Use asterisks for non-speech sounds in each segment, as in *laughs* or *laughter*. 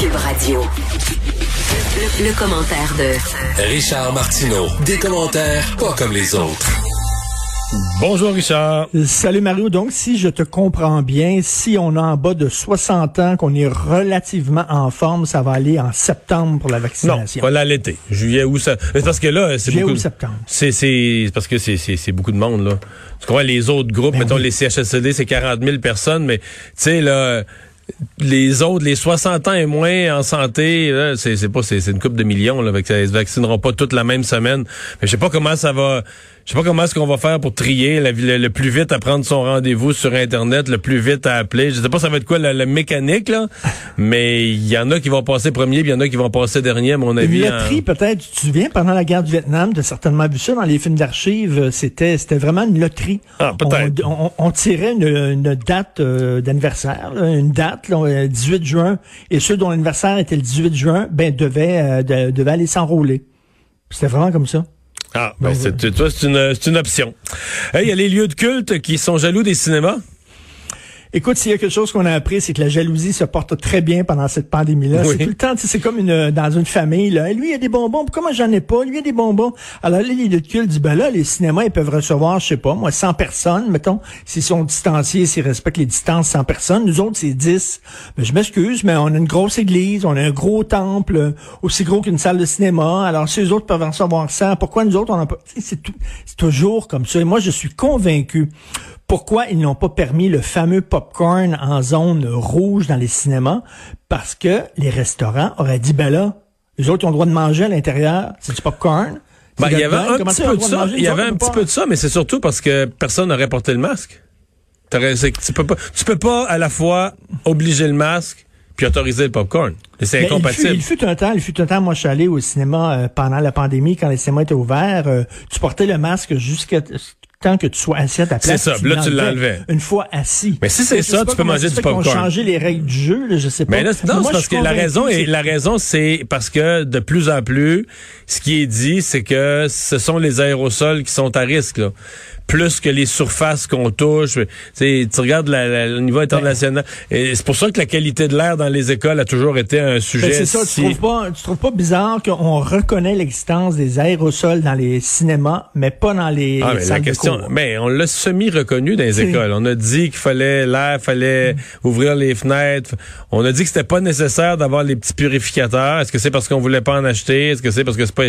Cube Radio. Le, le commentaire de Richard Martineau. Des commentaires pas comme les autres. Bonjour Richard. Salut Mario. Donc, si je te comprends bien, si on a en bas de 60 ans, qu'on est relativement en forme, ça va aller en septembre pour la Non, vaccination. voilà l'été. Juillet, août, ça. mais parce que là, c'est Juillet beaucoup. ou septembre. C'est, c'est, c'est parce que c'est, c'est, c'est beaucoup de monde, là. Tu comprends, les autres groupes, Ben mettons, oui. les CHSLD, c'est 40 000 personnes, mais, tu sais, là, les autres, les 60 ans et moins en santé, c'est, pas, c'est, une coupe de millions, là, ça, ils se vaccineront pas toutes la même semaine. Mais je sais pas comment ça va, je sais pas comment est-ce qu'on va faire pour trier la- le, le plus vite à prendre son rendez-vous sur Internet, le plus vite à appeler. Je sais pas ça va être quoi la, la mécanique, là, mais il y en a qui vont passer premier, puis il y en a qui vont passer dernier, à mon Une avis. en- loterie, peut-être, tu te souviens, pendant la guerre du Vietnam, tu as certainement vu ça dans les films d'archives, euh, c'était c'était vraiment une loterie. Ah, peut-être. On, on- on tirait une, une date euh, d'anniversaire, une date, là, euh, 18 juin, et ceux dont l'anniversaire était le 18 juin, ben, devaient, euh, de- devaient aller s'enrôler. C'était vraiment comme ça. Ah, ben c'est, tu vois, c'est une, c'est une option. Il y a les lieux de culte qui sont jaloux des cinémas. Écoute, s'il y a quelque chose qu'on a appris, c'est que la jalousie se porte très bien pendant cette pandémie-là. Oui. C'est tout le temps, c'est comme une, dans une famille, là. Lui, il a des bonbons. Pourquoi moi, j'en ai pas? Lui, il a des bonbons. Alors là, les culte disent, ben là, les cinémas, ils peuvent recevoir, je sais pas, moi, 100 personnes, mettons. S'ils sont distanciés, s'ils respectent les distances, 100 personnes. Nous autres, c'est 10. Ben, je m'excuse, mais on a une grosse église, on a un gros temple, euh, aussi gros qu'une salle de cinéma. Alors, si eux autres peuvent en recevoir 100, pourquoi nous autres, on n'a pas... C'est toujours comme ça. Et moi, je suis convaincu pourquoi ils n'ont pas permis le fameux popcorn en zone rouge dans les cinémas? Parce que les restaurants auraient dit, ben là, les autres ont le droit de manger à l'intérieur, c'est du popcorn. Ben, il y avait un petit peu de ça. Il y avait un petit peu de ça, mais c'est surtout parce que personne n'aurait porté le masque. Tu peux pas, tu peux pas à la fois obliger le masque puis autoriser le popcorn. C'est Mais il fut, incompatible. il fut un temps, il fut un temps, moi je suis allé au cinéma euh, pendant la pandémie, quand les cinémas étaient ouverts, euh, tu portais le masque jusqu'à tant que tu sois assis à ta place. C'est ça, là, tu l'enlevais. Une fois assis. Mais si c'est ça, tu peux manger du popcorn. changé les règles du jeu, là, je sais pas. Mais là, non, moi, parce que la raison est, c'est- la raison, c'est parce que de plus en plus, ce qui est dit, c'est que ce sont les aérosols qui sont à risque, là. Plus que les surfaces qu'on touche. Tu regardes la- la- le niveau international. Et c'est pour ça que la qualité de l'air dans les écoles a toujours été un sujet. Ben, c'est ça, si- tu trouves pas, tu trouves pas bizarre qu'on reconnaît l'existence des aérosols dans les cinémas, mais pas dans les Ah, mais la salles question, de cours. ben, on l'a semi-reconnu dans les écoles. On a dit qu'il fallait l'air, fallait Mm. ouvrir les fenêtres. On a dit que c'était pas nécessaire d'avoir les petits purificateurs. Est-ce que c'est parce qu'on voulait pas en acheter? Est-ce que c'est parce que c'est pas...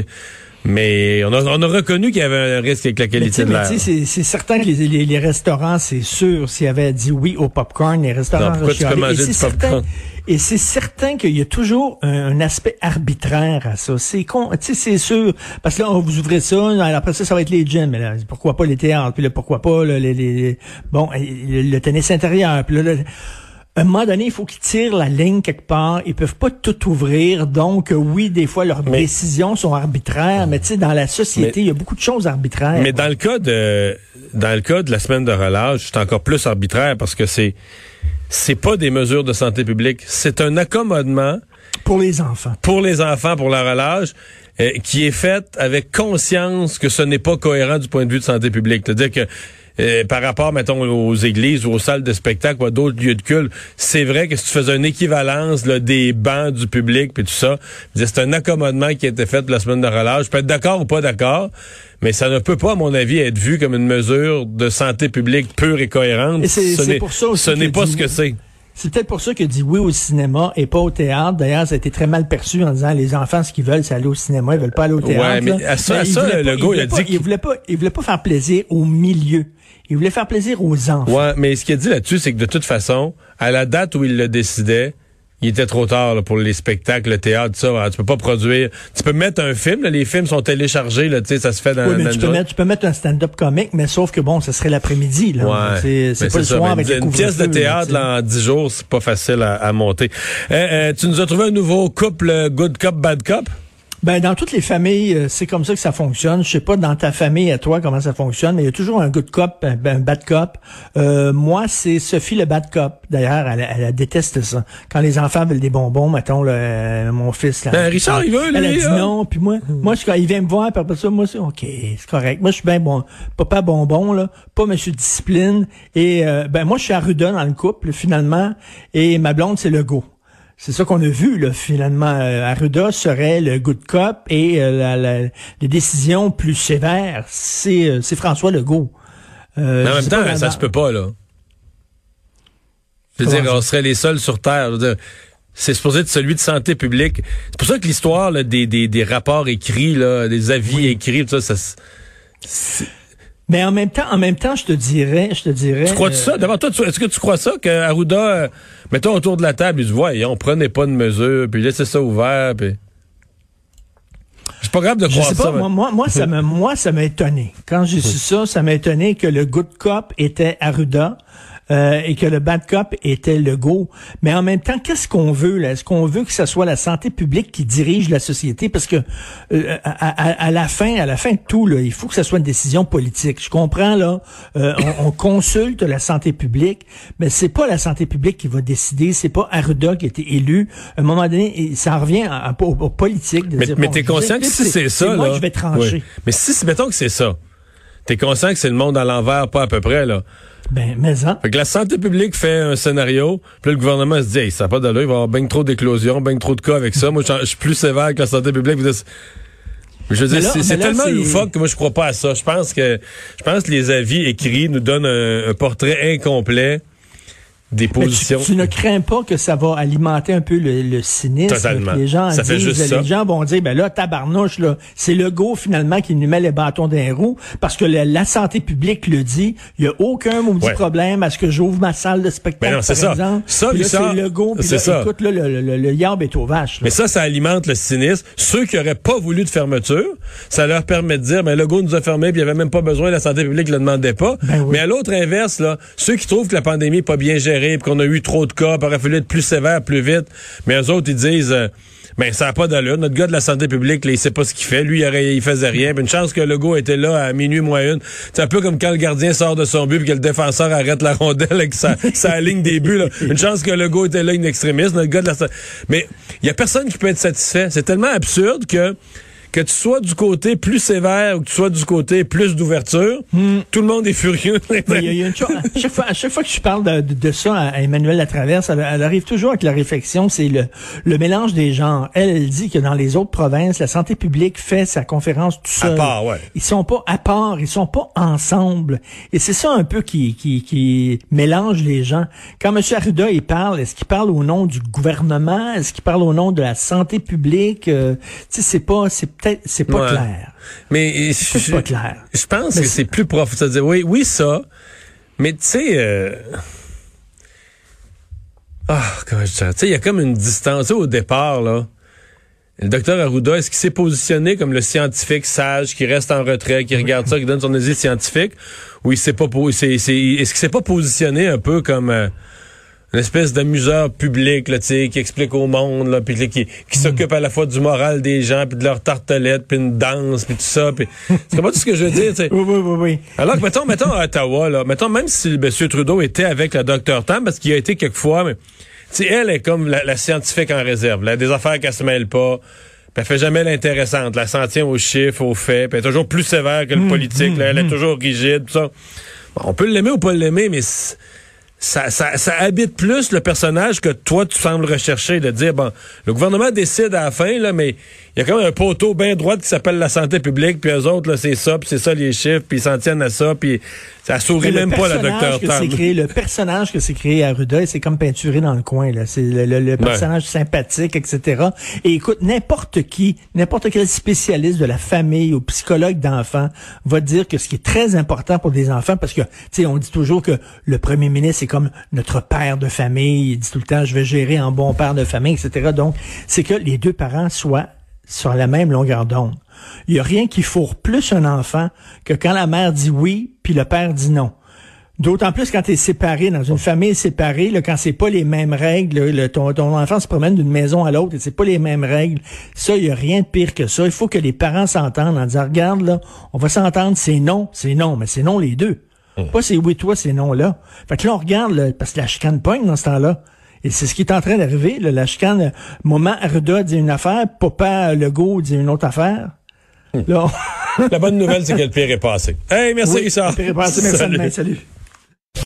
Mais on a, on a reconnu qu'il y avait un risque avec la Mais qualité sais, de mais l'air. tu sais, c'est certain que les, les- les restaurants, c'est sûr, s'ils avaient dit oui au popcorn, les restaurants Non, pourquoi tu peux manger du certain- Et c'est certain qu'il y a toujours un, un aspect arbitraire à ça. C'est con, tu sais, c'est sûr. Parce que là, on vous ouvrez ça, après ça, ça va être les gyms. Mais là, pourquoi pas les théâtres? Puis là, pourquoi pas là, les, les- bon, le, le tennis intérieur? Puis là, là, à un moment donné, il faut qu'ils tirent la ligne quelque part. Ils peuvent pas tout ouvrir. Donc, euh, oui, des fois, leurs Mais- décisions sont arbitraires. Mais tu sais, dans la société, il y a beaucoup de choses arbitraires. Mais dans le cas de dans le cas de la semaine de relâche, c'est encore plus arbitraire parce que c'est c'est pas des mesures de santé publique, c'est un accommodement Pour les enfants. pour les enfants pour la relâche euh, qui est faite avec conscience que ce n'est pas cohérent du point de vue de santé publique. C'est-à-dire que euh, par rapport, mettons, aux églises ou aux salles de spectacle ou à d'autres lieux de culte, c'est vrai que si tu faisais une équivalence là, des bancs du public puis tout ça, c'est un accommodement qui a été fait la semaine de relâche. Je peux être d'accord ou pas d'accord, mais ça ne peut pas, à mon avis, être vu comme une mesure de santé publique pure et cohérente. Et c'est- ce n'est- pour ça aussi ce n'est que pas dit- ce que c'est. C'est peut-être pour ça qu'il dit oui au cinéma et pas au théâtre. D'ailleurs, ça a été très mal perçu en disant les enfants, ce qu'ils veulent, c'est aller au cinéma, ils veulent pas aller au théâtre. Ouais, mais à ça- à il ça, voulait le pas- gars, il a dit qu'il- il voulait pas, il voulait pas faire plaisir au milieu. Il voulait faire plaisir aux enfants. Ouais, mais ce qu'il a dit là-dessus, c'est que de toute façon, à la date où il le décidait, il était trop tard là, pour les spectacles, le théâtre, tout ça. Alors, tu peux pas produire. Tu peux mettre un film. là, les films sont téléchargés. Là, tu sais, ça se fait dans, Oui, mais dans tu une peux, mettre, tu peux mettre un stand-up comique, mais sauf que bon, ce serait l'après-midi. là. Ouais. C'est pas le ça, soir mais avec le Une pièce de théâtre là, en 10 jours, c'est pas facile à, à monter. Euh, euh, tu nous as trouvé un nouveau couple, euh, Good Cop, Bad Cop? Ben dans toutes les familles, euh, c'est comme ça que ça fonctionne. Je sais pas dans ta famille à toi comment ça fonctionne, mais il y a toujours un good cop, un, un bad cop. Euh, moi, c'est Sophie le bad cop. D'ailleurs, elle, elle, elle déteste ça. Quand les enfants veulent des bonbons, mettons le, euh, mon fils. Là, Ben, Richard, il veut, Elle a lui, dit non, puis moi, moi, je, quand il vient me voir, puis après ça, moi, c'est ok, c'est correct. Moi, je suis bien bon, papa bonbon là, pas Monsieur discipline. Et euh, ben moi, je suis à Rudon dans le couple finalement, et ma blonde c'est le go. C'est ça qu'on a vu, là, finalement. Euh, Arruda serait le good cop et euh, la, la, les décisions plus sévères, c'est euh, c'est François Legault. Euh, Mais en même temps, ça se peut pas, là. Je veux Comment dire, ça? on serait les seuls sur Terre. Je veux dire, C'est supposé être celui de santé publique. C'est pour ça que l'histoire là, des, des, des rapports écrits, là, des avis écrits, tout ça, ça Mais en même temps, en même temps, je te dirais, je te dirais. Tu crois-tu euh, ça? D'abord, toi, tu- est-ce que tu crois ça que Arruda, euh, mettons autour de la table, il dit, voyons, prenez pas de mesures, puis laissez ça ouvert, puis... Je suis pas grave de Je croire sais pas, ça. moi, moi, moi, ça m'a, moi, ça m'a étonné. Quand j'ai su ça, ça m'a étonné que le good cop était Arruda. Euh, et que le bad cop était Legault. Mais en même temps, qu'est-ce qu'on veut là? Est-ce qu'on veut que ce soit la santé publique qui dirige la société? Parce que euh, à, à- à la fin, à la fin de tout, là, il faut que ce soit une décision politique. Je comprends là, euh, on, on consulte la santé publique, mais c'est pas la santé publique qui va décider. C'est pas Arruda qui a été élu. À un moment donné, ça revient à, à- au, au politique. De Mais, mais bon, t'es conscient que si c'est ça, moi là. je vais trancher. Oui. Mais si- mettons que c'est ça. T'es conscient que c'est le monde à l'envers, pas à peu près, là. Ben, mais hein. Fait que la santé publique fait un scénario, puis là, le gouvernement se dit, hey, ça n'a pas d'allure, il va y avoir bien trop d'éclosions, bien trop de cas avec ça. Moi, je suis plus sévère que la santé publique. Je veux dire, c'est tellement loufoque que moi, je crois pas à ça. Je pense que, je pense que les avis écrits nous donnent un, un portrait incomplet des tu, positions. tu ne crains pas que ça va alimenter un peu le, le cynisme. Totalement. Les gens Ça fait disent, juste ça. les gens vont dire, ben là, tabarnouche, là, c'est Legault finalement qui nous met les bâtons dans les roues parce que la, la santé publique le dit. Il y a aucun maudit Ouais. problème à ce que j'ouvre ma salle de spectacle, Ben non, c'est par ça. exemple. Ça, Puis là, c'est Legault. puis c'est là, ça. Écoute, là, le, le, le, le est aux vaches. là. Mais ça, ça alimente le cynisme. Ceux qui auraient pas voulu de fermeture, ça leur permet de dire, ben, le go nous a fermé, puis il y avait même pas besoin, la santé publique le demandait pas. Ben oui. Mais à l'autre inverse, là, ceux qui trouvent que la pandémie est pas bien gérée, puis qu'on a eu trop de cas, puis aurait fallu être plus sévère, plus vite, mais eux autres, ils disent, euh, ben, ça n'a pas d'allure. Notre gars de la santé publique, là, il sait pas ce qu'il fait. Lui, il, aurait, il faisait rien. Puis une chance que le gars était là à minuit moins une. C'est un peu comme quand le gardien sort de son but puis que le défenseur arrête la rondelle et que ça, ça *laughs* aligne des buts. Là. Une chance que le gars était là, une extrémiste. Notre gars de la sa- Mais il y a personne qui peut être satisfait. C'est tellement absurde que que tu sois du côté plus sévère ou que tu sois du côté plus d'ouverture, tout le monde est furieux. *laughs* Il y a- une chose, à chaque fois, à chaque fois que je parle de, de- de ça à, à Emmanuel Latraverse, elle, elle arrive toujours avec la réflexion, c'est le, le mélange des genres. Elle, elle dit que dans les autres provinces, la santé publique fait sa conférence tout seul. part, ouais. Ils sont pas à part, ils sont pas ensemble. Et c'est ça un peu qui, qui, qui mélange les gens. Quand M. Arruda, il parle, est-ce qu'il parle au nom du gouvernement? Est-ce qu'il parle au nom de la santé publique? Euh, tu sais, c'est pas, c'est peut-être, c'est pas Ouais. clair. Mais C'est je, pas clair. je pense Mais que c'est- plus profond. C'est-à-dire, oui, oui, ça. Mais tu sais, euh... ah, comment je dirais, tu sais, il y a comme une distance au départ là. Le docteur Arruda, est-ce qu'il s'est positionné comme le scientifique sage qui reste en retrait, qui regarde ça, qui donne son avis scientifique, ou il s'est pas, est-ce qu'il s'est pas positionné un peu comme euh, une espèce d'amuseur public, là, tu sais, qui explique au monde, là, puis qui, qui s'occupe à la fois du moral des gens, puis de leur tartelette, puis une danse, puis tout ça, puis *laughs* tu comprends tout ce que je veux dire, tu sais? Oui, oui, oui, oui. Alors que, mettons, mettons à Ottawa, là, mettons, même si M. Trudeau était avec le docteur Tam, parce qu'il a été quelquefois, mais, tu sais, elle est comme la, la scientifique en réserve. Là, des affaires qu'elle se mêle pas. Puis elle fait jamais l'intéressante. Elle s'en tient aux chiffres, aux faits. Elle est toujours plus sévère que le politique. là. Elle est toujours rigide. tout ça. Bon, on peut l'aimer ou pas l'aimer, mais ça, ça, ça habite plus le personnage que toi, tu sembles rechercher. De dire, bon, le gouvernement décide à la fin, là, mais il y a quand même un poteau bien droit qui s'appelle la santé publique. Puis eux autres, là, c'est ça, puis c'est ça les chiffres. Puis ils s'en tiennent à ça. Puis ça sourit même pas, la personnage docteur Tam. créé, Le personnage que c'est créé à Ruda, c'est comme peinturé dans le coin. là. C'est le, le- le personnage sympathique, etc. Et écoute, n'importe qui, n'importe quel spécialiste de la famille ou psychologue d'enfants va dire que ce qui est très important pour des enfants, parce que, tu sais, on dit toujours que le premier ministre, c'est comme notre père de famille. Il dit tout le temps, je vais gérer en bon père de famille, etc. Donc, c'est que les deux parents soient sur la même longueur d'onde. Il y a rien qui fourre plus un enfant que quand la mère dit oui, puis le père dit non. D'autant plus quand tu es séparé, dans une famille séparée, là, quand c'est pas les mêmes règles, le- ton, ton enfant se promène d'une maison à l'autre et c'est pas les mêmes règles. Ça, il y a rien de pire que ça. Il faut que les parents s'entendent en disant, regarde, là, on va s'entendre, c'est non, c'est non, mais c'est non les deux. Pas c'est oui toi, c'est non là. Fait que là, on regarde, là, parce que la chicane pogne dans ce temps-là. Et c'est ce qui est en train d'arriver, là, la chicane. Moment Arruda dit une affaire, Papa Legault dit une autre affaire. Là, on- La bonne nouvelle, c'est que le *laughs* pire est passé. Hey, merci, Oui, Richard. le pire est passé, merci, Salut. demain, salut.